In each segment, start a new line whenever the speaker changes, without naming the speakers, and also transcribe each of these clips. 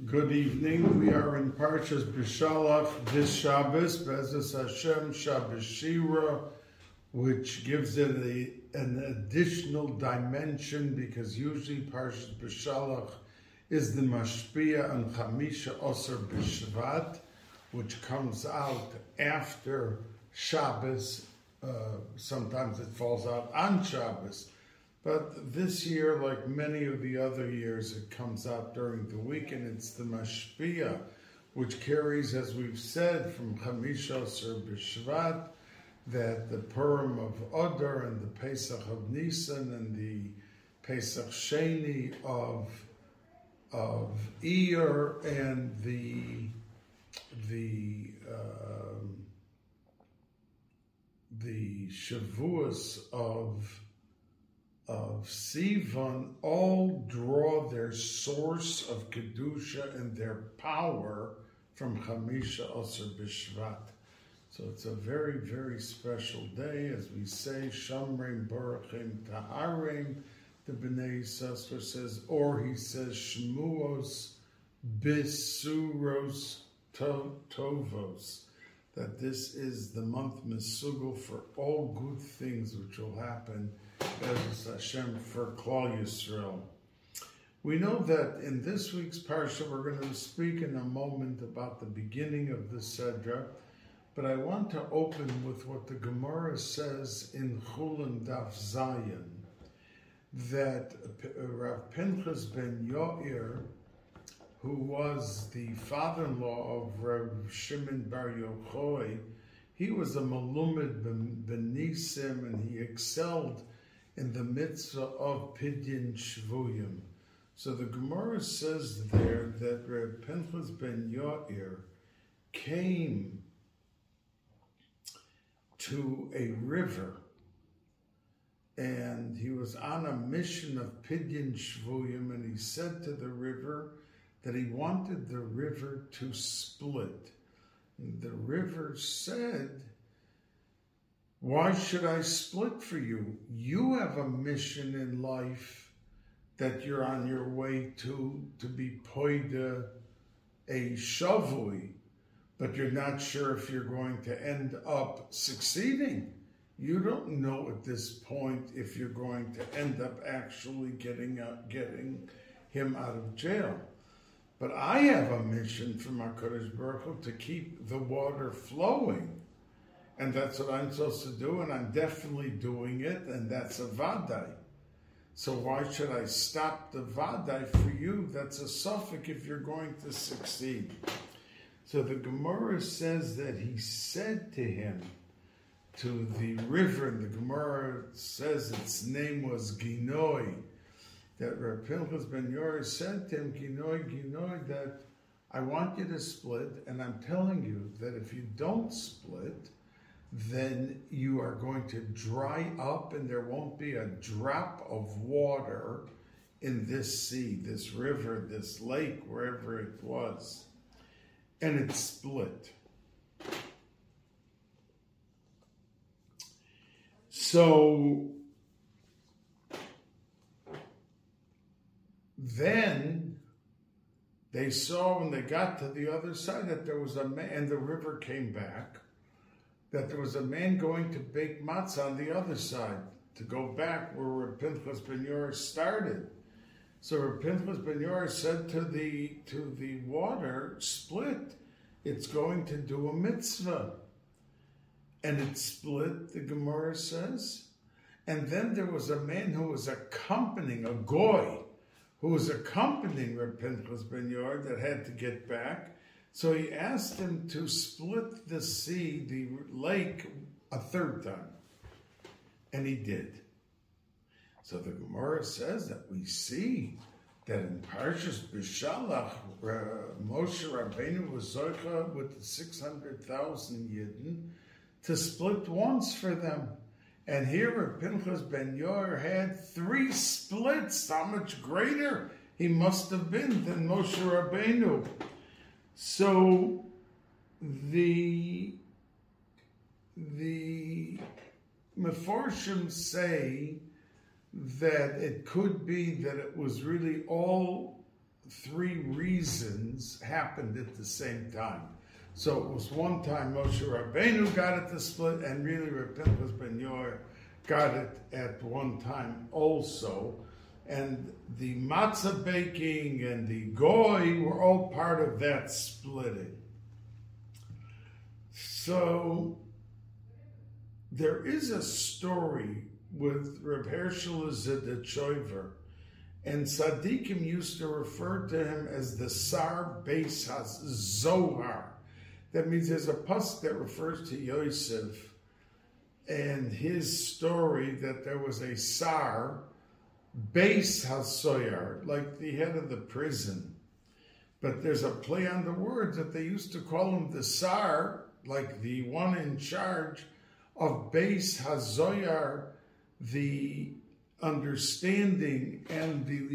Good evening. We are in Parshas Beshalach this Shabbos, Bezos Hashem Shabbos Shira, which gives it a, an additional dimension because usually Parshas Beshalach is the Mashpia and Chamisha Osir Bishvat, which comes out after Shabbos. Uh, sometimes it falls out on Shabbos. But this year, like many of the other years, it comes out during the week, and it's the Mashpia, which carries, as we've said, from Chamishos or Bishvat, that the Purim of Adar and the Pesach of Nisan and the Pesach Sheni of of Iyar and the the um, the Shavuos of of Sivan all draw their source of Kedusha and their power from Hamisha Asr Bishvat. So it's a very, very special day, as we say, Shamrim Baruchim Taharim, the Bnei Yissaschar says, or he says, Shmuos Bisuros Tovos, that this is the month Mesugel for all good things which will happen as Hashem for Klal Yisrael. We know that in this week's parsha, we're going to speak in a moment about the beginning of the Sedra, but I want to open with what the Gemara says in Chulin Daf Zayin, that uh, Rav Pinchas ben Yair, who was the father-in-law of Rav Shimon Bar Yochai, he was a Malumid ben Nisim, and he excelled in the mitzvah of Pidyon Shvuyim. So the Gemara says there that Reb Pinchas ben Yair came to a river and he was on a mission of Pidyon Shvuyim and he said to the river that he wanted the river to split. And the river said, why should I split for you? You have a mission in life that you're on your way to, to be poida a shavui, but you're not sure if you're going to end up succeeding. You don't know at this point if you're going to end up actually getting out, getting him out of jail. But I have a mission from HaKadosh Baruch Hu to keep the water flowing and that's what I'm supposed to do, and I'm definitely doing it, and that's a vadai. So why should I stop the vadai for you? That's a safek if you're going to succeed. So the Gemara says that he said to him, to the river, and the Gemara says its name was Ginoi, that Rav Pinchas ben Yair said to him, Ginoi, Ginoi, that I want you to split, and I'm telling you that if you don't split, then you are going to dry up and there won't be a drop of water in this sea, this river, this lake, wherever it was. And it split. So then they saw when they got to the other side that there was a man, and the river came back that there was a man going to bake matzah on the other side to go back where Pinchas ben Yair started. So Pinchas ben Yair said to the to the water, split. It's going to do a mitzvah. And it split, the Gemara says. And then there was a man who was accompanying, a goy, who was accompanying Pinchas ben Yair that had to get back. So he asked him to split the sea, the lake, a third time. And he did. So the Gemara says that we see that in Parshas Beshalach, uh, Moshe Rabbeinu was Zoicha with the 600,000 Yidden to split once for them. And here Pinchas ben Yair had three splits. How much greater he must have been than Moshe Rabbeinu. So the the Mefarshim say that it could be that it was really all three reasons happened at the same time. So it was one time Moshe Rabbeinu got it to split, and really Pinchas Ben Yair got it at one time also. And the matzah baking and the goy were all part of that splitting. So there is a story with Reb Hershel Zedechover, and Sadiqim used to refer to him as the Sar Beis Zohar. That means there's a pus that refers to Yosef and his story that there was a Sar Beis Hasoyar, like the head of the prison. But there's a play on the words that they used to call him the Sar, like the one in charge of Beis Hazoyar, the understanding and the,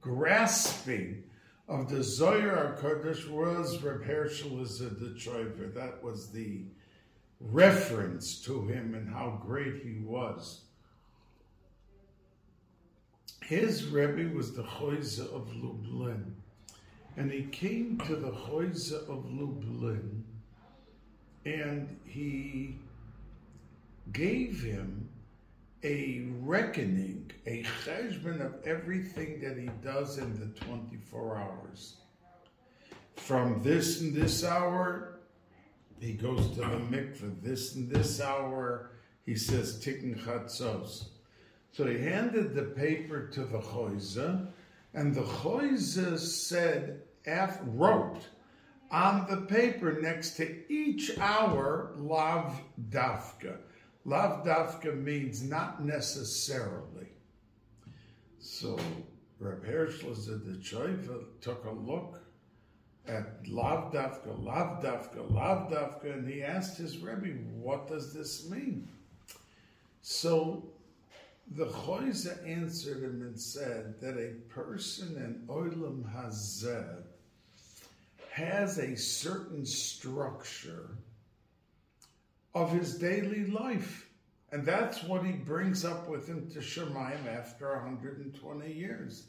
grasping of the Zohar Kodesh was Reb Hershel the That was the reference to him and how great he was. His Rebbe was the Choize of Lublin, and he came to the Choize of Lublin, and he gave him a reckoning, a cheshbon of everything that he does in the 24 hours. From this and this hour, he goes to the mikveh. This and this hour, he says tikkun chatzos. So he handed the paper to the choize, and the choize said, wrote on the paper next to each hour, lav dafka. Lav dafka means not necessarily. So Reb Hershel the took a look at lav dafka, lav dafka, lav dafka, and he asked his Rebbe, what does this mean? So the Choize answered him and said that a person in Olam Hazeh has a certain structure of his daily life. And that's what he brings up with him to Shemayim after 120 years.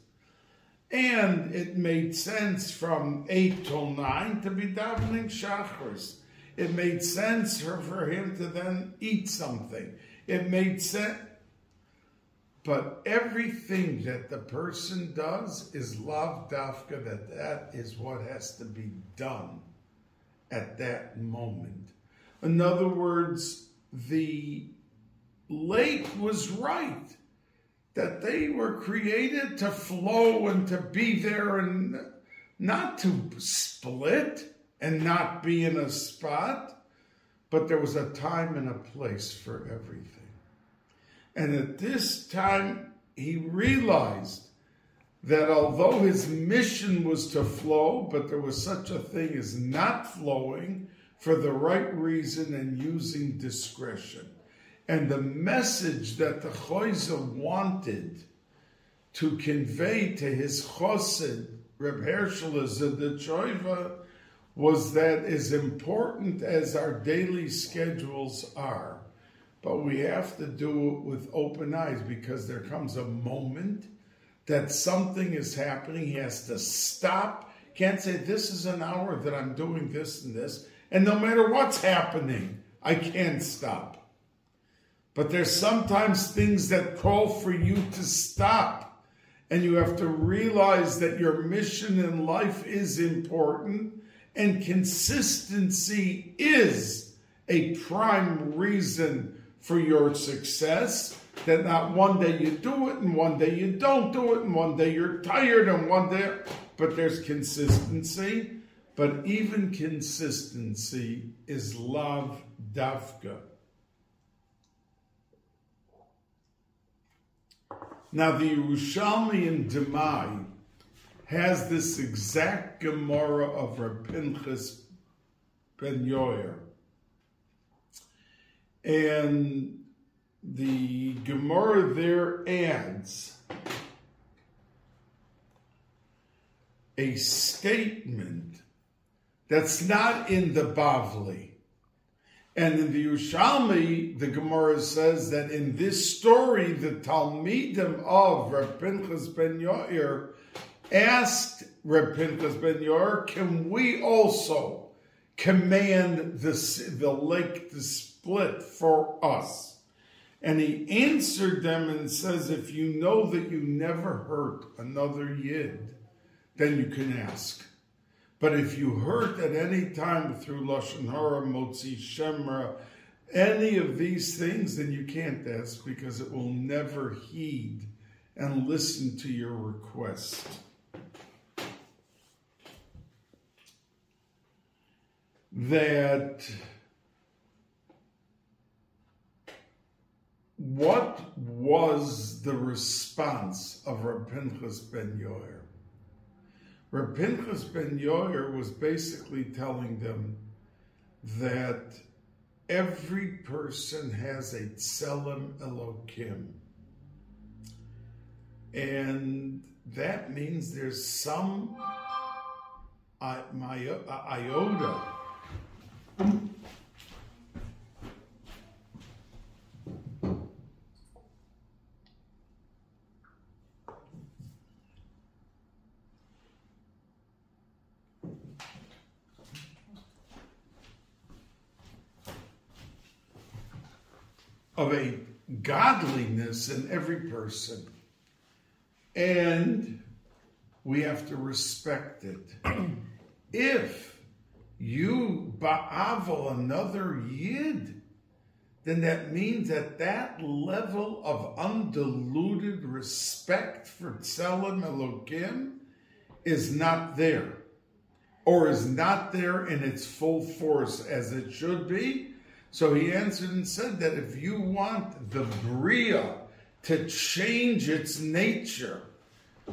And it made sense from 8 till 9 to be davening shachars. It made sense for, for him to then eat something. It made sense. But everything that the person does is lav dafka, that that is what has to be done at that moment. In other words, the lake was right that they were created to flow and to be there and not to split and not be in a spot, but there was a time and a place for everything. And at this time, he realized that although his mission was to flow, but there was such a thing as not flowing, for the right reason and using discretion. And the message that the Choize wanted to convey to his Chosid, Reb Hershel Zedechoiva, was that as important as our daily schedules are, but we have to do it with open eyes because there comes a moment that something is happening. He has to stop. Can't say, This is an hour that I'm doing this and this. And no matter what's happening, I can't stop. But there's sometimes things that call for you to stop. And you have to realize that your mission in life is important and consistency is a prime reason for your success. That not one day you do it and one day you don't do it and one day you're tired and one day, but there's consistency. But even consistency is lav dafka. Now, the Yerushalmi in Demai has this exact Gemara of Rapinchas ben Yoyer. And the Gemara there adds a statement that's not in the Bavli. And in the Yerushalmi, the Gemara says that in this story, the Talmidim of Rav ben Yair asked Pinchas ben Yair, can we also command the, the lake to split for us? And he answered them and says, if you know that you never hurt another Yid, then you can ask. But if you hurt at any time through Lashon Hara, Motzi Shemra, any of these things, then you can't ask because it will never heed and listen to your request. That what was the response of Reb Pinchas ben Yair? Reb Pinchas ben Yair was basically telling them that every person has a tselem elokim. And that means there's some uh, iota of a godliness in every person. And we have to respect it. if you ba'avel another yid, then that means that that level of undiluted respect for Tselem Elokim is not there, or is not there in its full force as it should be, so he answered and said that if you want the Bria to change its nature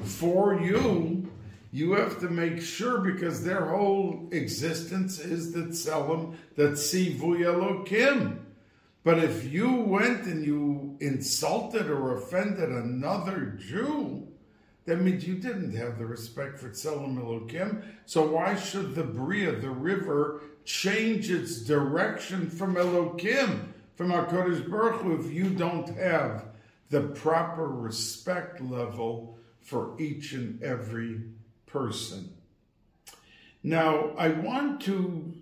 for you, you have to make sure because their whole existence is that Tselem, that Sivu Elokim. But if you went and you insulted or offended another Jew, that means you didn't have the respect for Tselem Elokim. So why should the Bria, the river, change its direction from Elokim, from HaKadosh Baruch Hu, if you don't have the proper respect level for each and every person. Now, I want to,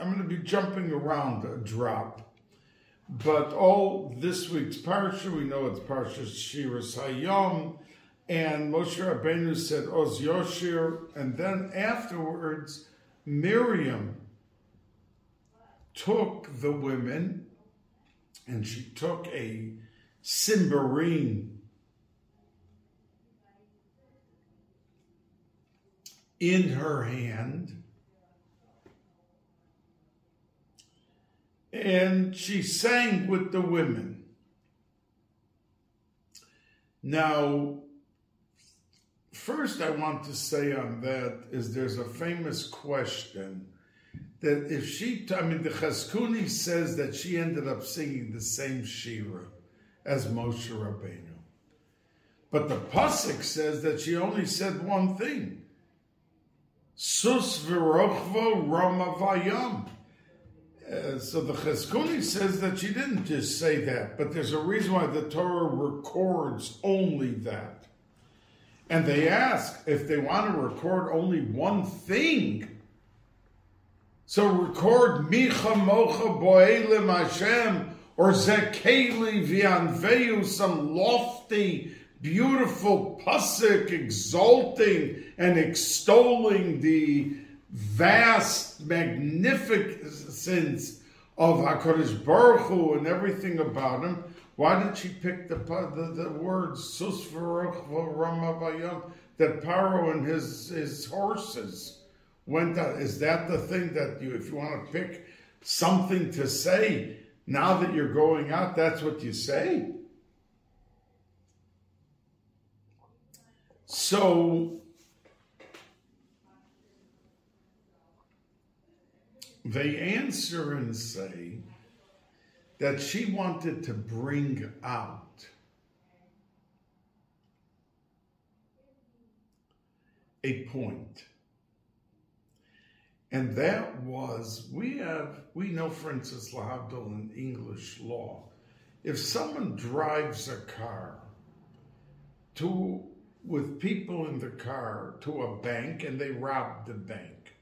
I'm going to be jumping around a drop, but all this week's parsha, we know it's Parsha Shiras Hayom, and Moshe Rabbeinu said Oz Yoshir, and then afterwards, Miriam took the women and she took a cymbarine in her hand. And she sang with the women. Now, first I want to say on that is there's a famous question that if she, I mean, the Chizkuni says that she ended up singing the same Shira as Moshe Rabbeinu. But the Pasuk says that she only said one thing. Sus v'rochvo rama vayam. Uh, so the Chizkuni says that she didn't just say that, but there's a reason why the Torah records only that. And they ask if they want to record only one thing, so record Mi Chamocha Boelim Hashem or Zekeli Vianveu, some lofty, beautiful pasuk exalting and extolling the vast magnificence of HaKadosh Baruch Hu and everything about him. Why did she pick the the, the words that Paro and his his horses? went out. Is that the thing that you, if you want to pick something to say, now that you're going out, that's what you say? So, they answer and say that she wanted to bring out a point. And that was, we have, we know, for instance, Lahavdil in English law, if someone drives a car to with people in the car to a bank and they rob the bank.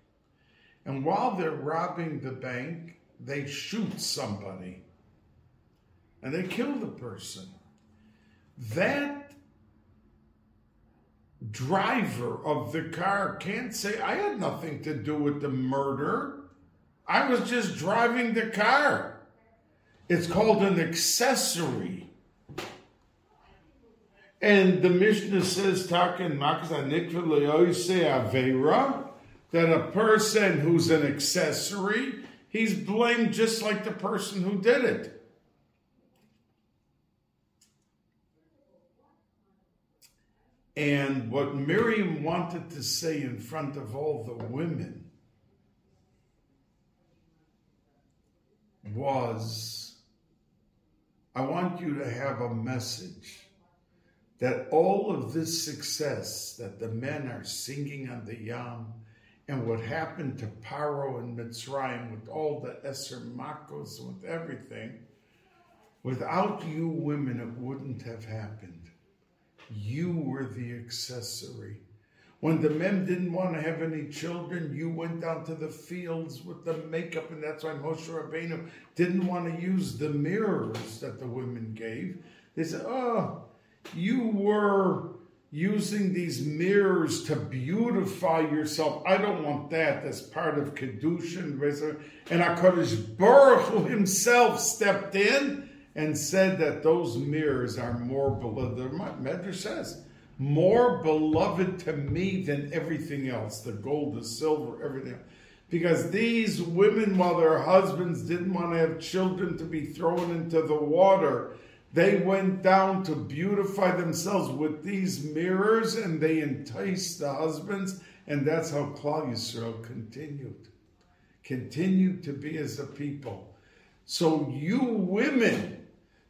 And while they're robbing the bank, they shoot somebody and they kill the person. That driver of the car can't say, I had nothing to do with the murder. I was just driving the car. It's called an accessory. And the Mishnah says, Taken Avera, that a person who's an accessory, he's blamed just like the person who did it. And what Miriam wanted to say in front of all the women was I want you to have a message that all of this success that the men are singing on the Yam and what happened to Paro and Mitzrayim with all the Eser Makos, with everything, without you women, it wouldn't have happened. You were the accessory. When the men didn't want to have any children, you went down to the fields with the makeup, and that's why Moshe Rabbeinu didn't want to use the mirrors that the women gave. They said, "Oh, you were using these mirrors to beautify yourself. I don't want that. That's part of kedushin." And Hakadosh Baruch himself stepped in and said that those mirrors are more beloved. The Medrash says, more beloved to me than everything else the gold, the silver, everything. Because these women, while their husbands didn't want to have children to be thrown into the water, they went down to beautify themselves with these mirrors and they enticed the husbands. And that's how Klal Yisrael continued. Continued to be as a people. So you women,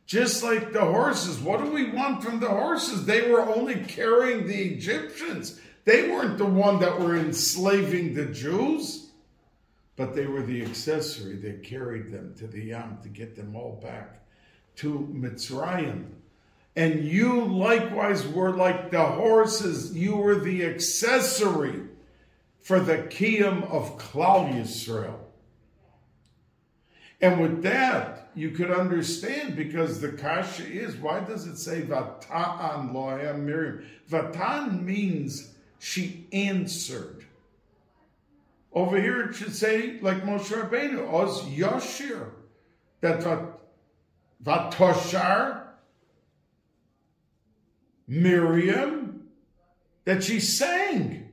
just like the horses. What do we want from the horses? They were only carrying the Egyptians. They weren't the one that were enslaving the Jews, but they were the accessory that carried them to the Yam to get them all back to Mitzrayim. And you likewise were like the horses. You were the accessory for the Kiyam of Klal Yisrael. And with that, you could understand because the kasha is why does it say Vata'an Lohem Miriam? Vatan means she answered. Over here it should say, like Moshe Rabbeinu, Oz Yashir, that Vatoshar, Miriam, that she sang.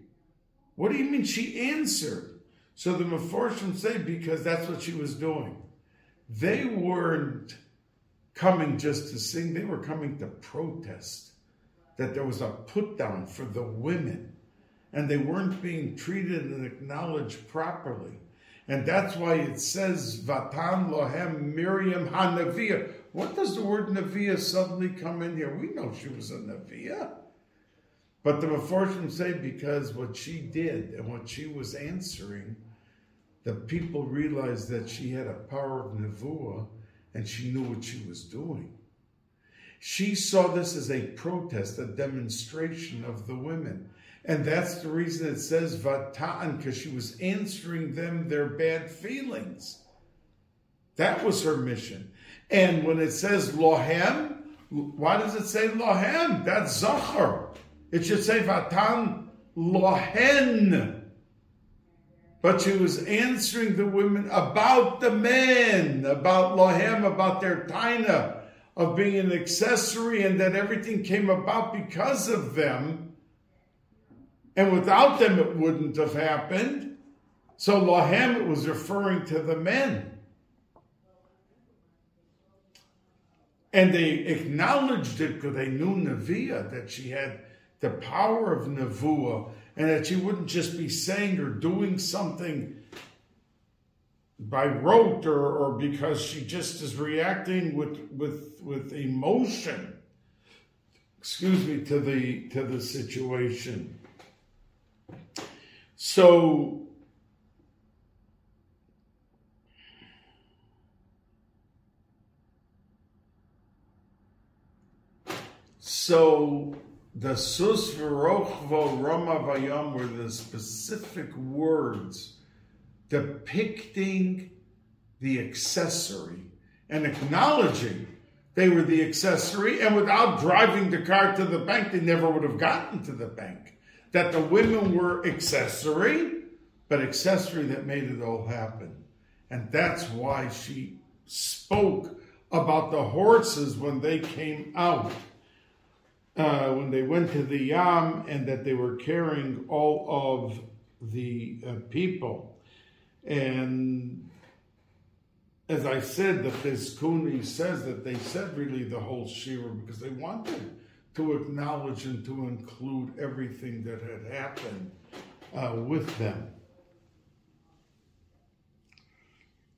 What do you mean she answered? So the Meforshim say because that's what she was doing. They weren't coming just to sing, they were coming to protest that there was a put down for the women and they weren't being treated and acknowledged properly. And that's why it says, Vatan Lohem Miriam HaNavia. What does the word Navia suddenly come in here? We know she was a Navia. But the Meforshim say because what she did and what she was answering the people realized that she had a power of nevuah and she knew what she was doing. She saw this as a protest, a demonstration of the women. And that's the reason it says Vata'an, because she was answering them their bad feelings. That was her mission. And when it says Lohem, why does it say Lohem? That's Zachar. It should say Vatan Lohen. But she was answering the women about the men, about Lohem, about their taina, of being an accessory, and that everything came about because of them. And without them, it wouldn't have happened. So Lohem, was referring to the men. And they acknowledged it because they knew Neviah, that she had the power of Nevuah and that she wouldn't just be saying or doing something by rote or, or because she just is reacting with with with emotion. Excuse me to the to the situation. So so the sus v'rochvo roma vayam were the specific words depicting the accessory and acknowledging they were the accessory, and without driving the car to the bank, they never would have gotten to the bank. That the women were accessory, but accessory that made it all happen. And that's why she spoke about the horses when they came out, uh, when they went to the Yam, and that they were carrying all of the uh, people. And as I said, the Chizkuni says that they said really the whole Shira because they wanted to acknowledge and to include everything that had happened uh, with them.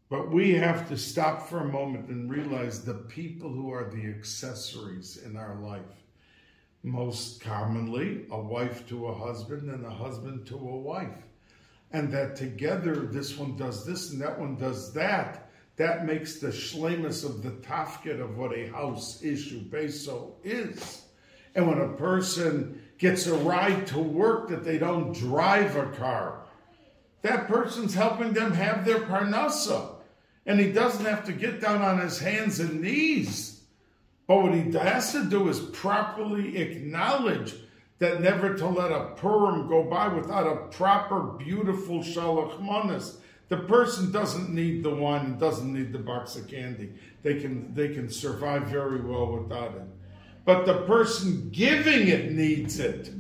But we have to stop for a moment and realize the people who are the accessories in our life. Most commonly, a wife to a husband and a husband to a wife. And that together, this one does this and that one does that that makes the shlemus of the tafkid of what a house issue beso is. And when a person gets a ride to work that they don't drive a car, that person's helping them have their parnasa. And he doesn't have to get down on his hands and knees. But what he has to do is properly acknowledge that never to let a Purim go by without a proper, beautiful shalach manas the person doesn't need the wine doesn't need the box of candy. They can they can survive very well without it. But the person giving it needs it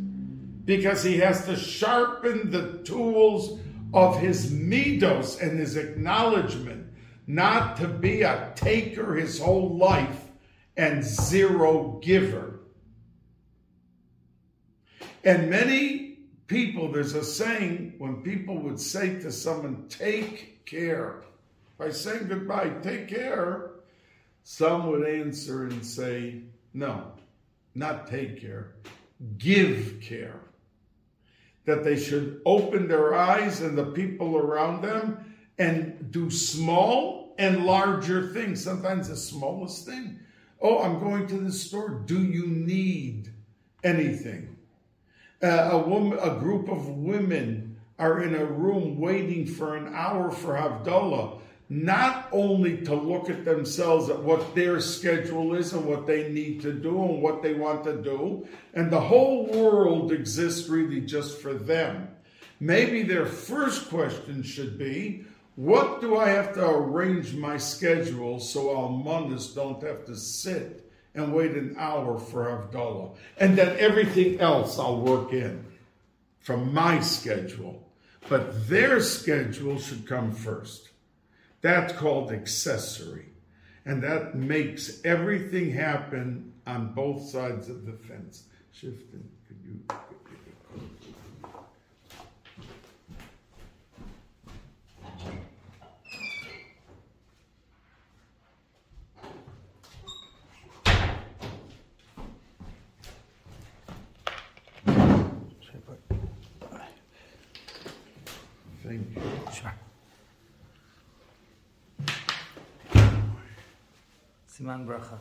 because he has to sharpen the tools of his midos and his acknowledgement, not to be a taker his whole life and zero giver. And many people, there's a saying when people would say to someone, take care. By saying goodbye, take care, some would answer and say, no, not take care, give care. That they should open their eyes and the people around them and do small and larger things. Sometimes the smallest thing. Oh, I'm going to the store. Do you need anything? uh, a woman, a group of women are in a room waiting for an hour for Havdalah, not only to look at themselves at what their schedule is and what they need to do and what they want to do, and the whole world exists really just for them. Maybe their first question should be, what do I have to arrange my schedule so almonas don't have to sit and wait an hour for Havdalah. And then everything else I'll work in from my schedule. But their schedule should come first. That's called accessory. And that makes everything happen on both sides of the fence. Shiftan, could you? דברים. תשמע. סימן ברכה.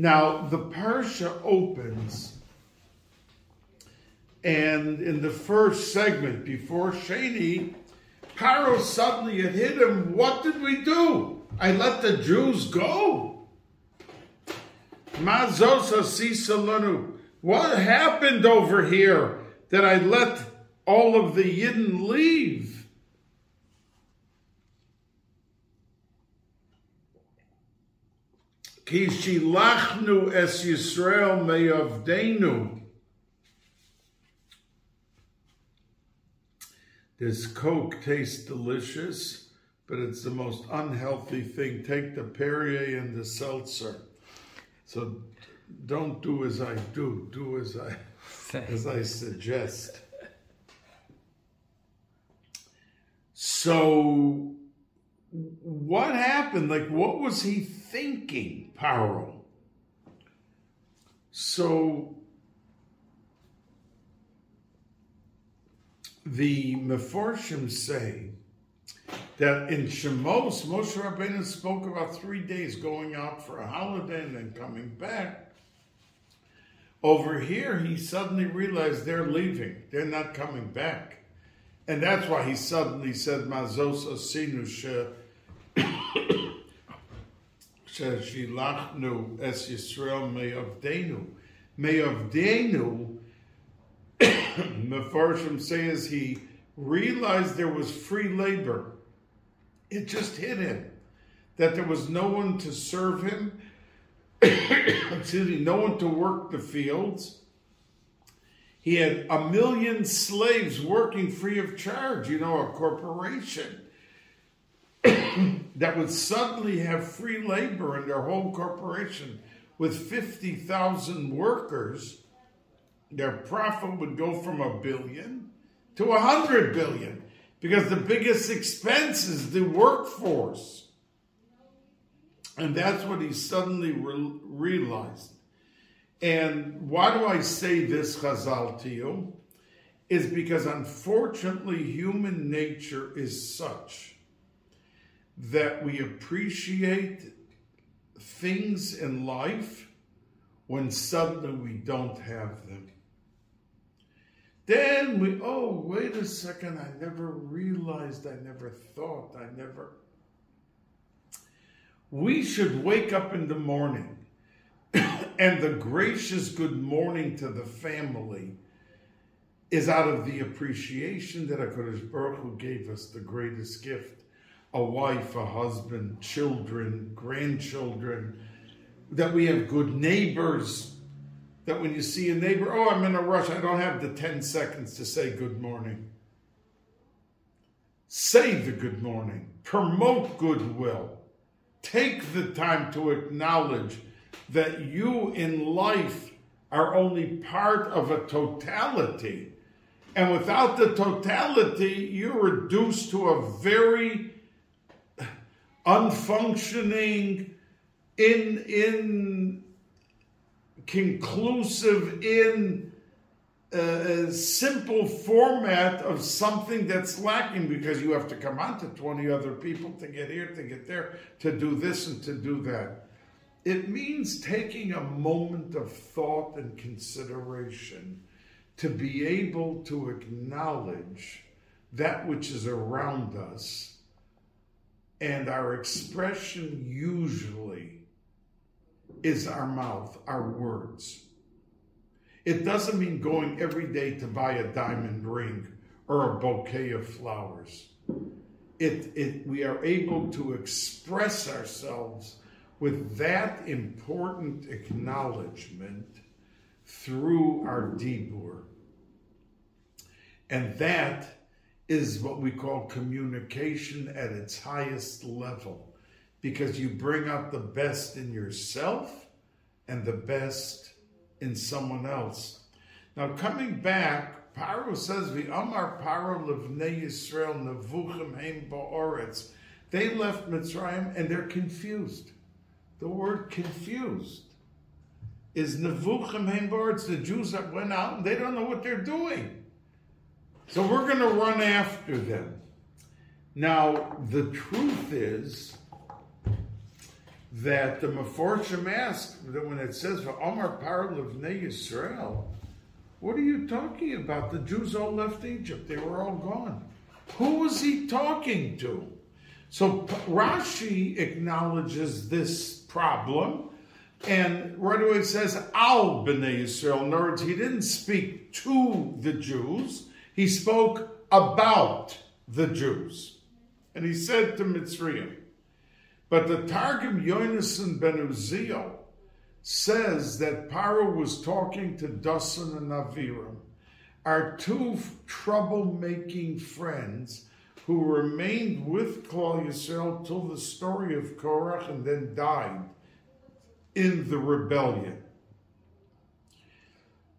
Now, the parsha opens, and in the first segment, before Shani, Paro suddenly had hit him. What did we do? I let the Jews go. Mazosa Sisalanu. What happened over here that I let all of the Yidden leave? Ki shilachnu es Yisrael meyavdenu. This Coke tastes delicious, but it's the most unhealthy thing. Take the Perrier and the seltzer. So don't do as I do. Do as I as I suggest. So, what happened? Like, what was he thinking, Paro? So, the Meforshim say that in Shemos, Moshe Rabbeinu spoke about three days going out for a holiday and then coming back. Over here, he suddenly realized they're leaving. They're not coming back. And that's why he suddenly said, Mazos asinu shilachnu es Yisrael me'avdenu. Me'avdenu, Mefarshim says he realized there was free labor. It just hit him that there was no one to serve him, excuse me, no one to work the fields he had a million slaves working free of charge, you know, a corporation that would suddenly have free labor in their whole corporation with 50,000 workers. Their profit would go from a billion to a hundred billion because the biggest expense is the workforce. And that's what he suddenly re- realized. And why do I say this, Chazal, to you? Is because unfortunately human nature is such that we appreciate things in life when suddenly we don't have them. Then we, oh, wait a second, I never realized, I never thought, I never. We should wake up in the morning and the gracious good morning to the family is out of the appreciation that HaKadosh Baruch Hu gave us the greatest gift a wife, a husband, children, grandchildren, that we have good neighbors, that when you see a neighbor, oh, I'm in a rush, I don't have the 10 seconds to say good morning. Say the good morning, promote goodwill, take the time to acknowledge that you in life are only part of a totality. And without the totality, you're reduced to a very unfunctioning, in in conclusive, in a simple format of something that's lacking because you have to come on to 20 other people to get here, to get there, to do this and to do that. It means taking a moment of thought and consideration to be able to acknowledge that which is around us. And our expression usually is our mouth, our words. It doesn't mean going every day to buy a diamond ring or a bouquet of flowers. It, it, we are able to express ourselves with that important acknowledgement through our dibur. And that is what we call communication at its highest level because you bring out the best in yourself and the best in someone else. Now, coming back, Paro says, Amar Paro levnei Yisrael nevuchim heim ba'oretz. They left Mitzrayim and they're confused. The word confused is Nevuchim Hembar. It's the Jews that went out and they don't know what they're doing. So we're going to run after them. Now, the truth is that the Meforshim asked that when it says for Omar Parlevnei Yisrael, what are you talking about? The Jews all left Egypt. They were all gone. Who was he talking to? So Rashi acknowledges this problem. And right away says, Al B'nai Yisrael. In other words, he didn't speak to the Jews, he spoke about the Jews. And he said to Mitzrayim, but the Targum Yonason ben Uziel says that Paro was talking to Dasan and Aviram, our two troublemaking friends who remained with Klal Yisrael till the story of Korach and then died in the rebellion.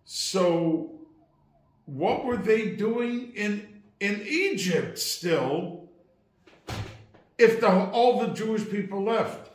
So, what were they doing in, in Egypt still if the, all the Jewish people left?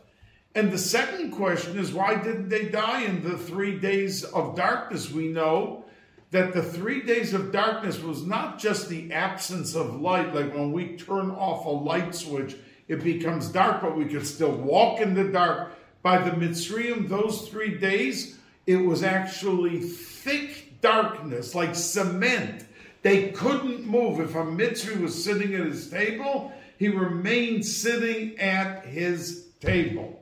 And the second question is why didn't they die in the three days of darkness? We know that the three days of darkness was not just the absence of light, like when we turn off a light switch, it becomes dark, but we could still walk in the dark. By the Mitzrayim, those three days, it was actually thick darkness, like cement. They couldn't move. If a Mitzri was sitting at his table, he remained sitting at his table.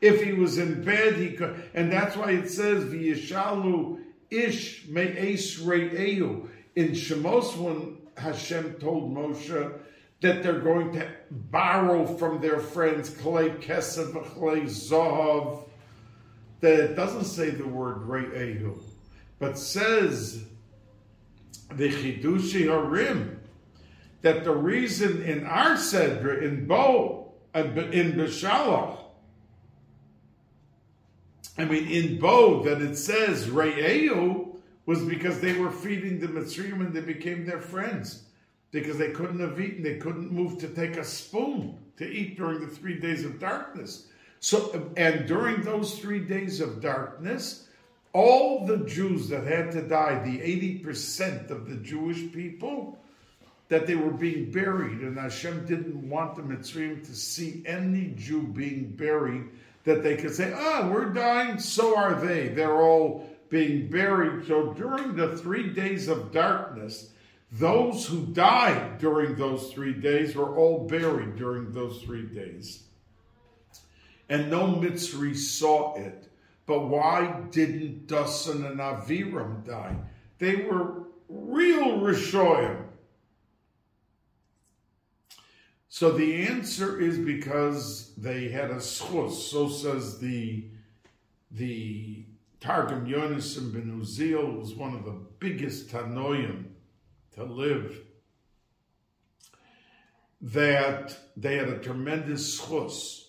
If he was in bed, he could, and that's why it says v'yishalu ish me'es re'eu. In Shemos, when Hashem told Moshe that they're going to borrow from their friends klei kesef klei zahav, that it doesn't say the word re'eu, but says the Chidushei HaRim that the reason in our sedra in Bo in Beshalach I mean, in Bo, that it says Re'eu was because they were feeding the Mitzrayim and they became their friends. Because they couldn't have eaten, they couldn't move to take a spoon to eat during the three days of darkness. So, and during those three days of darkness, all the Jews that had to die, the 80% of the Jewish people, that they were being buried, and Hashem didn't want the Mitzrayim to see any Jew being buried that they could say, ah, we're dying, so are they. They're all being buried. So during the three days of darkness, those who died during those three days were all buried during those three days. And no Mitzri saw it. But why didn't Dasan and Aviram die? They were real Rishoyim. So the answer is because they had a schus. So says the the Targum Yonasan ben Uziel was one of the biggest Tanoim to live. That they had a tremendous schus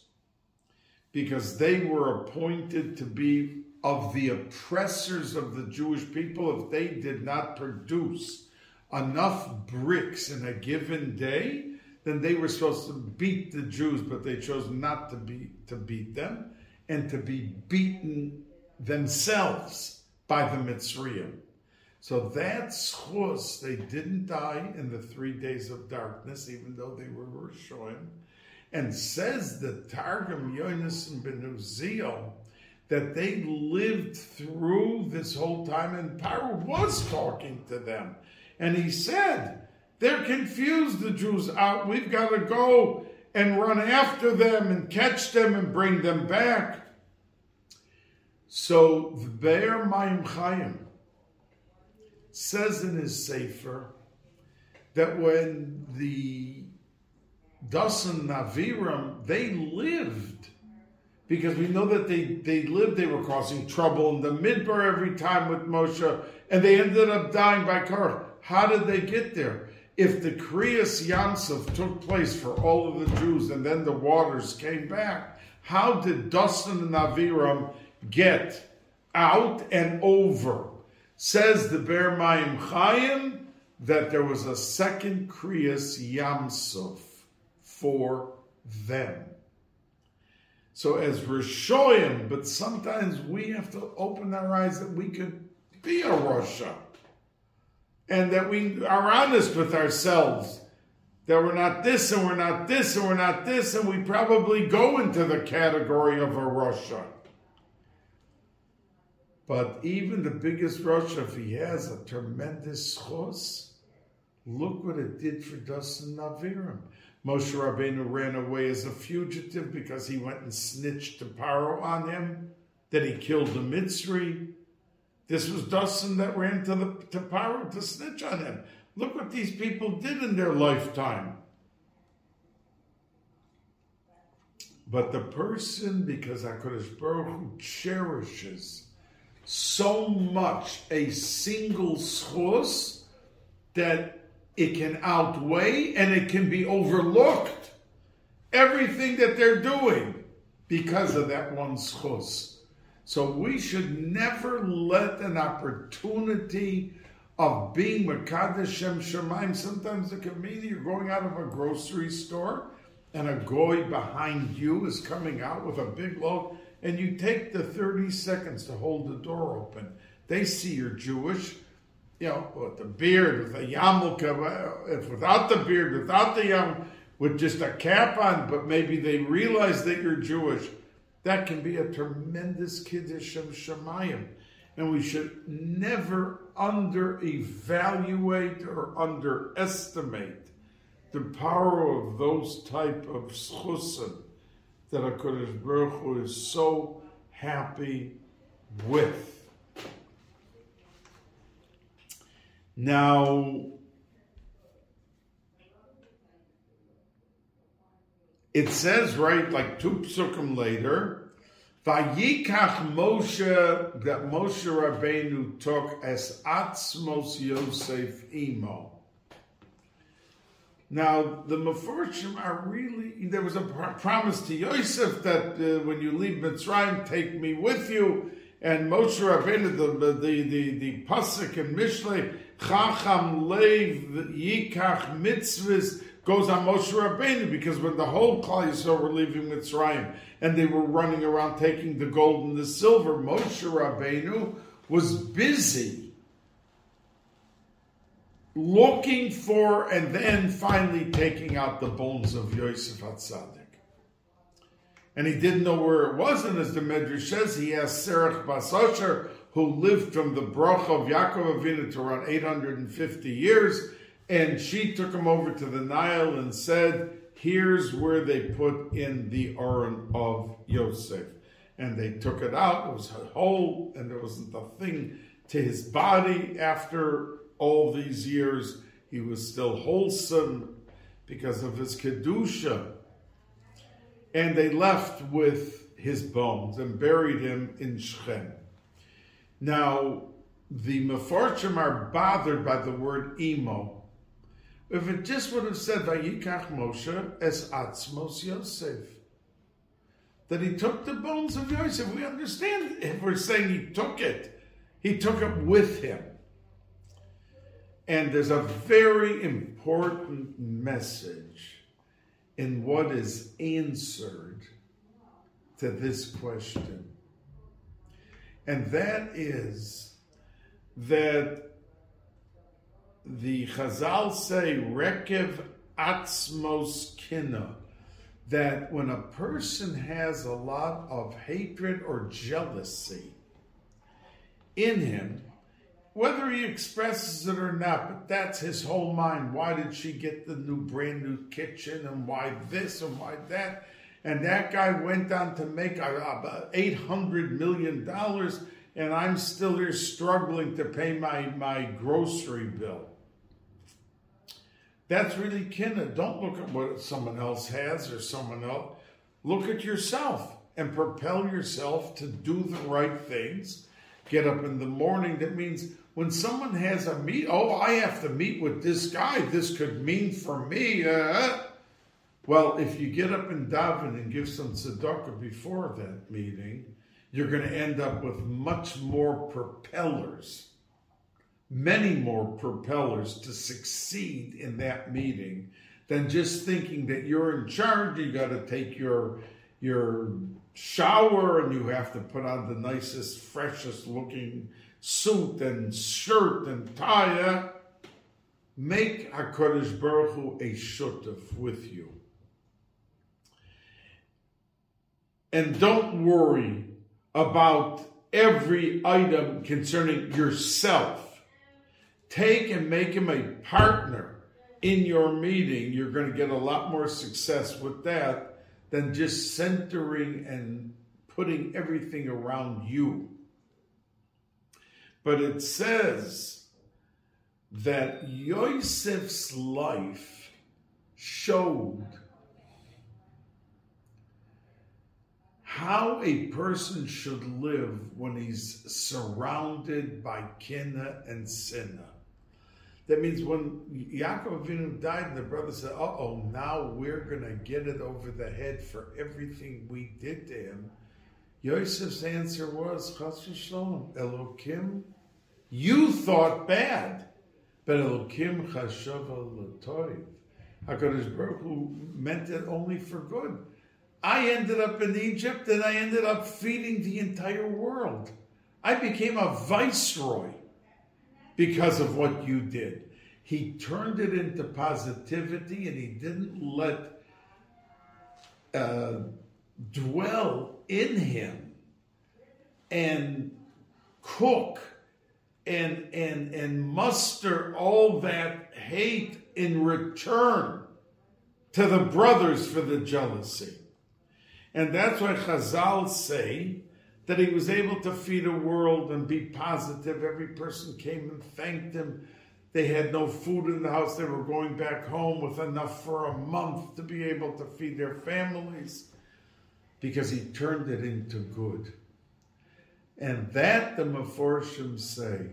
because they were appointed to be of the oppressors of the Jewish people if they did not produce enough bricks in a given day then they were supposed to beat the Jews, but they chose not to be to beat them and to be beaten themselves by the Mitzrayim. So that's chus. They didn't die in the three days of darkness, even though they were Rishoim. And says the Targum Yonasan Ben Uziel that they lived through this whole time, and Paro was talking to them. And he said, they're confused, the Jews out. We've got to go and run after them and catch them and bring them back. So the Be'er Mayim Chaim says in his Sefer that when the Dasan Naviram, they lived because we know that they, they lived, they were causing trouble in the Midbar every time with Moshe, and they ended up dying by Korach. How did they get there? if the Kriyas Yam Suf took place for all of the Jews and then the waters came back, how did Dasan and Aviram get out and over? Says the Be'er Mayim Chaim that there was a second Kriyas Yamsuf for them. So as Rishoyim, but sometimes we have to open our eyes that we could be a Rasha and that we are honest with ourselves that we're not this and we're not this and we're not this, and we probably go into the category of a Rasha. But even the biggest Rasha, if he has a tremendous chos, look what it did for Dasan Naviram. Moshe Rabbeinu ran away as a fugitive because he went and snitched to Paro on him, that he killed the Mitzri. This was Dasan that ran to the to Paro to snitch on him. Look what these people did in their lifetime. But the person, because HaKadosh Baruch Hu cherishes so much a single source that it can outweigh and it can be overlooked everything that they're doing because of that one source. So we should never let an opportunity of being Makadash Shem Shemaim. Sometimes it can mean you're going out of a grocery store and a goy behind you is coming out with a big load, and you take the 30 seconds to hold the door open. They see you're Jewish, you know, with the beard, with a yarmulke, if without the beard, without the yarmulke, with just a cap on, but maybe they realize that you're Jewish. That can be a tremendous kiddush of shemayim, and we should never under evaluate or underestimate the power of those type of schusim that HaKadosh Baruch Hu is so happy with. Now, it says, right, like two psukim later, Vayikach Moshe, that Moshe Rabbeinu took as Atzmos Yosef Imo. Now, the Meforshim are really, there was a promise to Yosef that uh, when you leave Mitzrayim, take me with you. And Moshe Rabbeinu, the, the, the, the Pasuk in Mishlei, Chacham Lev Yikach Mitzvahs, goes on Moshe Rabbeinu because when the whole Klal Yisrael were leaving Mitzrayim and they were running around taking the gold and the silver, Moshe Rabbeinu was busy looking for and then finally taking out the bones of Yosef Hatzadik. And he didn't know where it was, and as the Medrash says, he asked Serach bas Asher, who lived from the Broch of Yaakov Avinu to around 850 years, and she took him over to the Nile and said, here's where they put in the urn of Yosef. And they took it out, it was a hole, and there wasn't a thing to his body after all these years, he was still wholesome because of his Kedusha. And they left with his bones and buried him in Shechem. Now, the Mefarshim are bothered by the word emo. If it just would have said Vayikach Moshe es Atzmos Yosef, that he took the bones of Yosef, we understand if we're saying he took it, he took it with him. And there's a very important message in what is answered to this question. And that is that the Chazal say, Rekev Atzmos Kina, that when a person has a lot of hatred or jealousy in him, whether he expresses it or not, but that's his whole mind. Why did she get the new brand new kitchen and why this and why that? And that guy went on to make about $800 million and I'm still here struggling to pay my, my grocery bill. That's really kinda. Don't look at what someone else has or someone else. Look at yourself and propel yourself to do the right things. Get up in the morning. That means when someone has a meet, oh, I have to meet with this guy. This could mean for me. Uh, well, if you get up and daven and give some tzedakah before that meeting, you're going to end up with much more propellers, many more propellers to succeed in that meeting than just thinking that you're in charge. You got to take your your shower and you have to put on the nicest, freshest looking suit and shirt and tie, eh? make HaKadosh Baruch Hu a shutaf with you. And don't worry about every item concerning yourself. Take and make him a partner in your meeting. You're going to get a lot more success with that than just centering and putting everything around you. But it says that Yosef's life showed how a person should live when he's surrounded by kina and sinna. That means when Yaakov Avinu died, and the brother said, "Uh oh, now we're gonna get it over the head for everything we did to him." Yosef's answer was, "Chas v'shalom, Elokim you thought bad, but Elokim chashava l'toiv. HaKadosh Baruch Hu meant it only for good. I ended up in Egypt and I ended up feeding the entire world. I became a viceroy because of what you did. He turned it into positivity and he didn't let uh, dwell in him and cook and and and muster all that hate in return to the brothers for the jealousy. And that's why Chazal say that he was able to feed a world and be positive. Every person came and thanked him. They had no food in the house. They were going back home with enough for a month to be able to feed their families because he turned it into good. And that the Meforshim say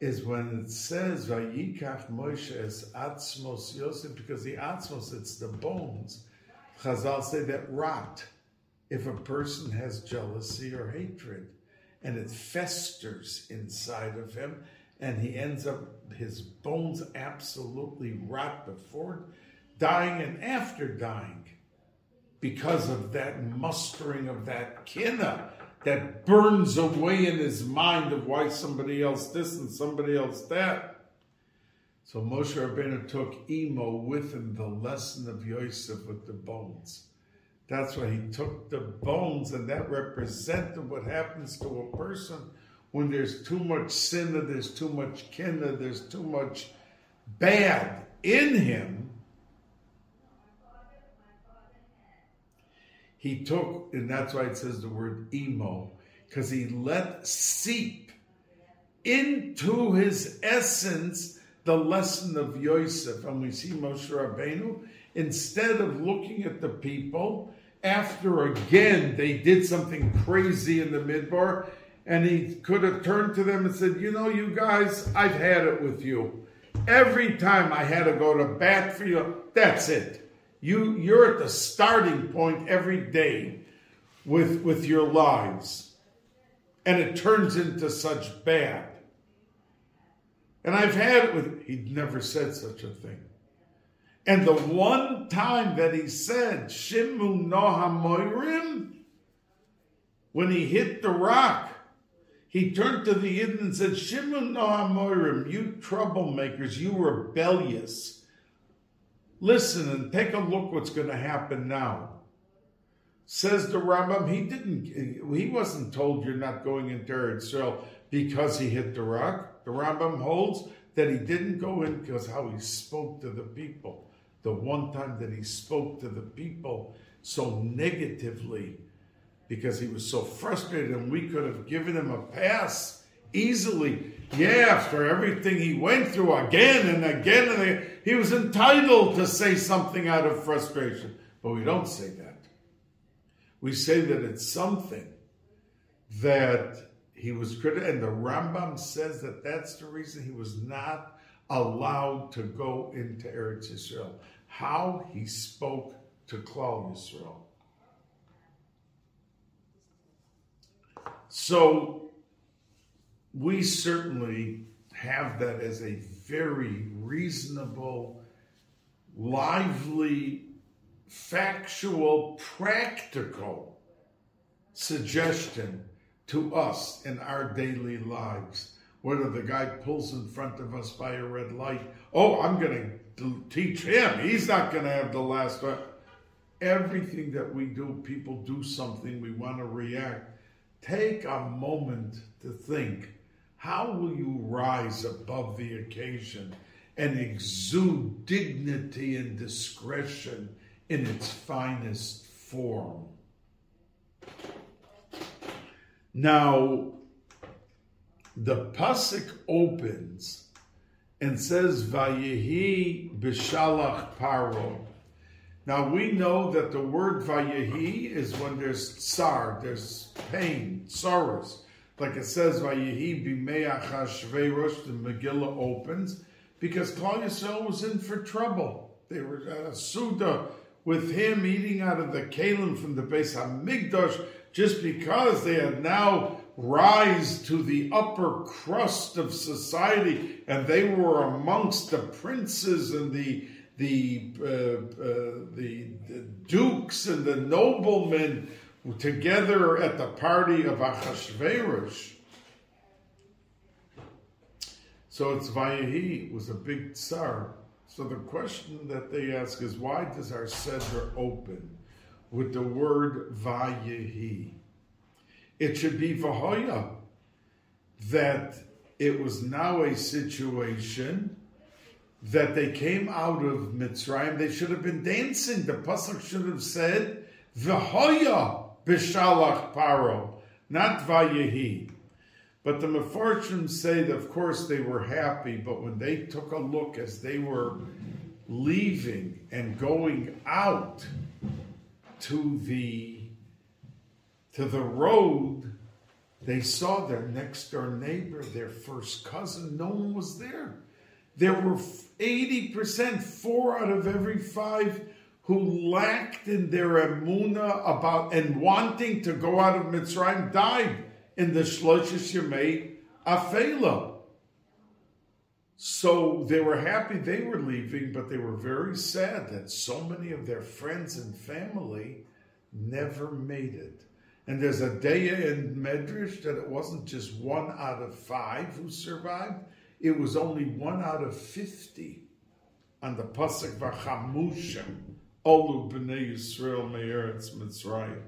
is when it says Vayikach Moshe es Atzmos Yosef, because the Atzmos, it's the bones. Chazal say that rot if a person has jealousy or hatred and it festers inside of him and he ends up, his bones absolutely rot before dying and after dying because of that mustering of that kinna that burns away in his mind of why somebody else this and somebody else that. So Moshe Rabbeinu took Emo with him, the lesson of Yosef with the bones. That's why he took the bones, and that represented what happens to a person when there's too much sin, there's too much kinna, there's too much bad in him. He took, and that's why it says the word emo, because he let seep into his essence the lesson of Yosef. And we see Moshe Rabbeinu, instead of looking at the people after again they did something crazy in the midbar, and he could have turned to them and said, You know, you guys, I've had it with you. Every time I had to go to bat for you, that's it. You, you're at the starting point every day with, with your lives. And it turns into such bad. And I've had it with, he'd never said such a thing. And the one time that he said, Shimu Nohamoirim, when he hit the rock, he turned to the Yidden and said, Shimu Nohamoirim, you troublemakers, you rebellious. Listen and take a look what's going to happen now. Says the Rambam, he didn't, he wasn't told you're not going into Israel because he hit the rock. The Rambam holds that he didn't go in because how he spoke to the people the one time that he spoke to the people so negatively because he was so frustrated and we could have given him a pass easily. Yeah, after everything he went through again and again and again, he was entitled to say something out of frustration. But we don't say that. We say that it's something that he was critical, and the Rambam says that that's the reason he was not allowed to go into Eretz Israel, How he spoke to Klal Yisrael. So we certainly have that as a very reasonable, lively, factual, practical suggestion to us in our daily lives whether the guy pulls in front of us by a red light, oh, I'm going to teach him. He's not going to have the last word. Everything that we do, people do something, we want to react. Take a moment to think how will you rise above the occasion and exude dignity and discretion in its finest form? Now, the pasuk opens and says Vayehi b'shalach paro. Now we know that the word Vayehi is when there's tsar, there's pain, sorrows. Like it says Vayehi bimei Achashverosh, the Megillah opens, because Klal Yisrael was in for trouble. They were at a Suda with him eating out of the kalim from the Beis Hamikdash just because they had now rise to the upper crust of society, and they were amongst the princes and the the, uh, uh, the, the dukes and the noblemen together at the party of Achashverosh. So it's Vayehi was a big tsar. So the question that they ask is why does our Seder open with the word Vayehi? It should be Vahoya, that it was now a situation that they came out of Mitzrayim. They should have been dancing. The Pasuk should have said, Vahoya Bishalach Paro, not Vayehi. But the Mefarshim say that, of course, they were happy, but when they took a look as they were leaving and going out to the to the road, they saw their next door neighbor, their first cousin. No one was there. There were 80%, four out of every five who lacked in their emuna about and wanting to go out of Mitzrayim died in the Shloshes Yemei Afela. So they were happy they were leaving, but they were very sad that so many of their friends and family never made it. And there's a daya in Medrash that it wasn't just one out of five who survived, it was only one out of 50 on the Pasuk Vachamushim, Olu B'nai Yisrael Me'eretz Mitzrayim.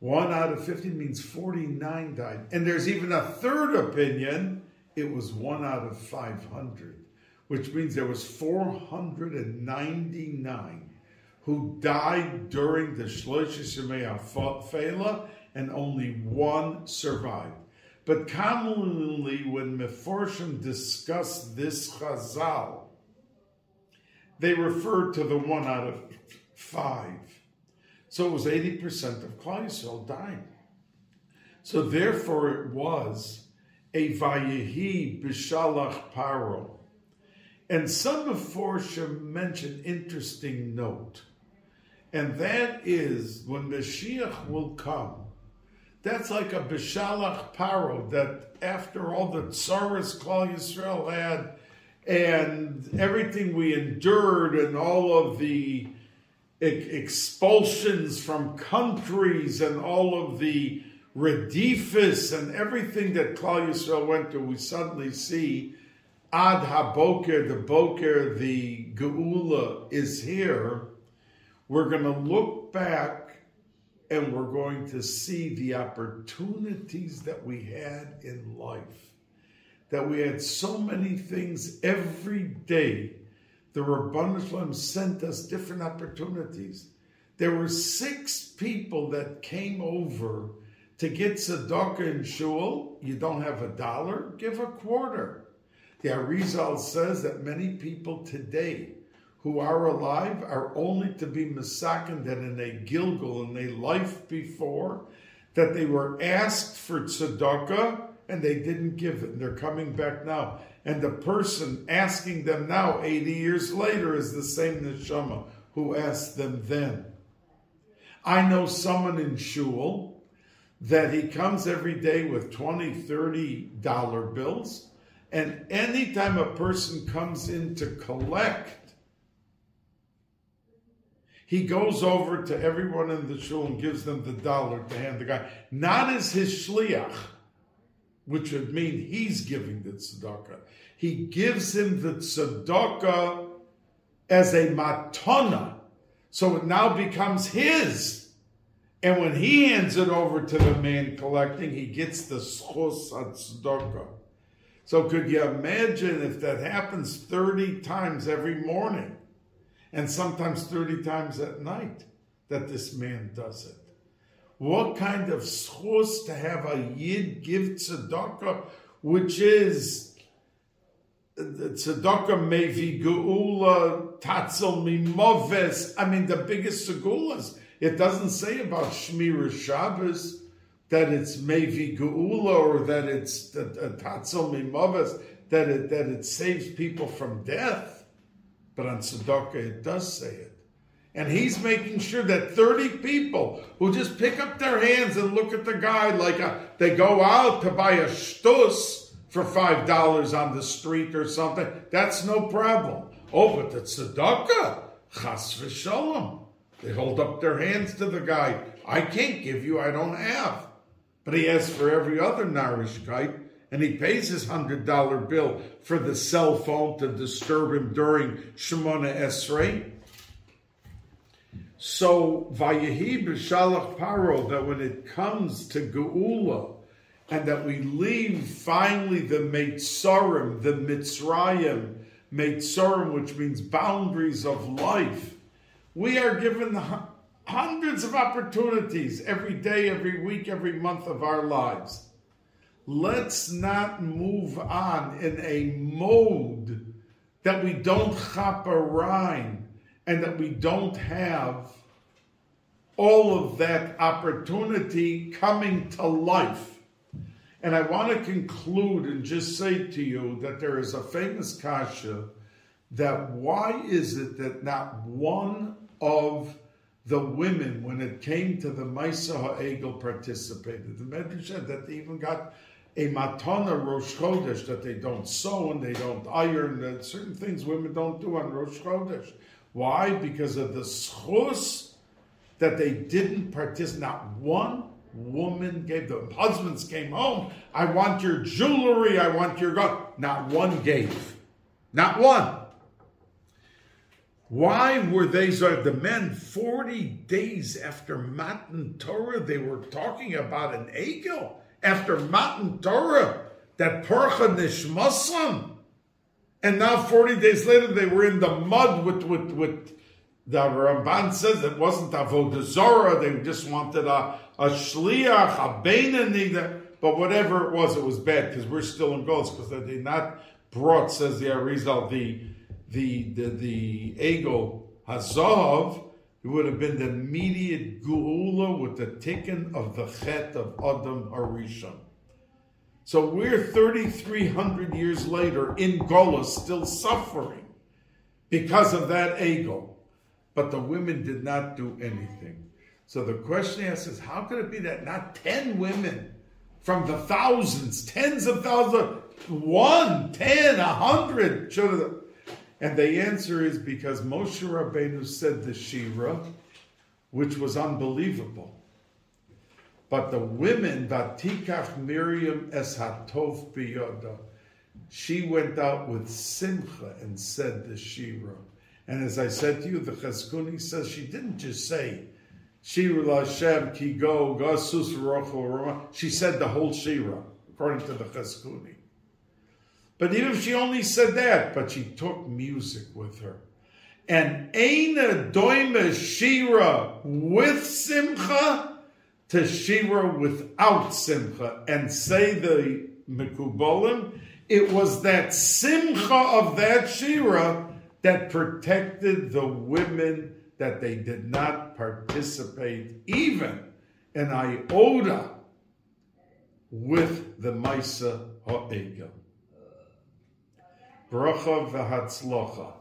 One out of 50 means 49 died. And there's even a third opinion, it was one out of 500, which means there was 499 who died during the Yemei Fela, and only one survived. But commonly, when Meforshim discuss this Chazal, they refer to the one out of five. So it was 80% of Klal Yisrael dying. So therefore it was a Vayehi Bishalach Paro. And some of Forsham mention interesting note. And that is when Mashiach will come. That's like a Bishalach Paro that after all the tsaras Klal Yisrael had and everything we endured and all of the expulsions from countries and all of the redifus and everything that Klal Yisrael went through, we suddenly see Ad HaBoker, the Boker, the Geula is here. We're going to look back and we're going to see the opportunities that we had in life. That we had so many things every day the Ribono Shel Olam sent us different opportunities. There were six people that came over to get tzedakah in shul. You don't have a dollar, give a quarter. The Arizal says that many people today who are alive are only to be misaken that in a gilgul, in a life before, that they were asked for tzedakah and they didn't give it. And they're coming back now. And the person asking them now, 80 years later, is the same neshama who asked them then. I know someone in shul that he comes every day with 20, 30 dollar bills. And anytime a person comes in to collect, he goes over to everyone in the shul and gives them the dollar to hand the guy, not as his shliach, which would mean he's giving the tzedakah. He gives him the tzedakah as a matana, so it now becomes his. And when he hands it over to the man collecting, he gets the schos tzedakah. So could you imagine if that happens 30 times every morning and sometimes 30 times at night that this man does it? what kind of schus to have a yid give tzedakah, which is uh, the tzedakah mevi geula tatzel mimoves. I mean, the biggest segulas. It doesn't say about Shmira Shabbos that it's mevi geula or that it's uh, tatzel mimoves that it that it saves people from death. But on tzedakah, it does say it. And he's making sure that 30 people who just pick up their hands and look at the guy like a, they go out to buy a shtus for $5 on the street or something, that's no problem. Oh, but the tzedakah, chas v'shalom. They hold up their hands to the guy. I can't give you, I don't have. But he asks for every other narishkeit, and he pays his hundred dollar bill for the cell phone to disturb him during Shemona Esrei. So Vayehi b'shalach paro that when it comes to Geula, and that we leave finally the Meitzorim, the Mitzrayim, Meitzorim, which means boundaries of life, we are given hundreds of opportunities every day, every week, every month of our lives. Let's not move on in a mode that we don't chop a rhyme and that we don't have all of that opportunity coming to life. And I want to conclude and just say to you that there is a famous kasha that why is it that not one of the women, when it came to the Maisa Ha'egel, participated. The Medrash said that they even got a matana Rosh Chodesh that they don't sew and they don't iron. And certain things women don't do on Rosh Chodesh. Why? Because of the schus that they didn't participate. Not one woman gave them. Husbands came home. I want your jewelry. I want your gold. Not one gave. Not one. Why were they the men 40 days after Matan Torah? They were talking about an Egel after Matan Torah that Parcha Nishmasam. And now 40 days later they were in the mud with, with, with the Ramban says it wasn't Avodah Zorah, they just wanted a, a Shliach, a Beinani, but whatever it was, it was bad because we're still in Golos because they did not brought, says the Arizal, the the the the ego hazav, it would have been the immediate geula with the tikkun of the chet of Adam Arishon. So we're 3,300 years later in Gola still suffering because of that ego. But the women did not do anything. So the question asks is how could it be that not 10 women from the thousands, tens of thousands, one, ten, a hundred should have and the answer is because Moshe Rabbeinu said the Shira, which was unbelievable. But the women, Vatikach Miriam es hatov biyoda, she went out with simcha and said the Shira. And as I said to you, the Chizkuni says she didn't just say Shira Lashem ki go gasus She said the whole Shira, according to the Chizkuni. But even if she only said that, but she took music with her. And Aina Doima Shira with Simcha to Shira without Simcha. And say the Mekubolim, it was that Simcha of that Shira that protected the women that they did not participate even in iota with the Maisa Ha'egel. Bracha v'hatzlocha.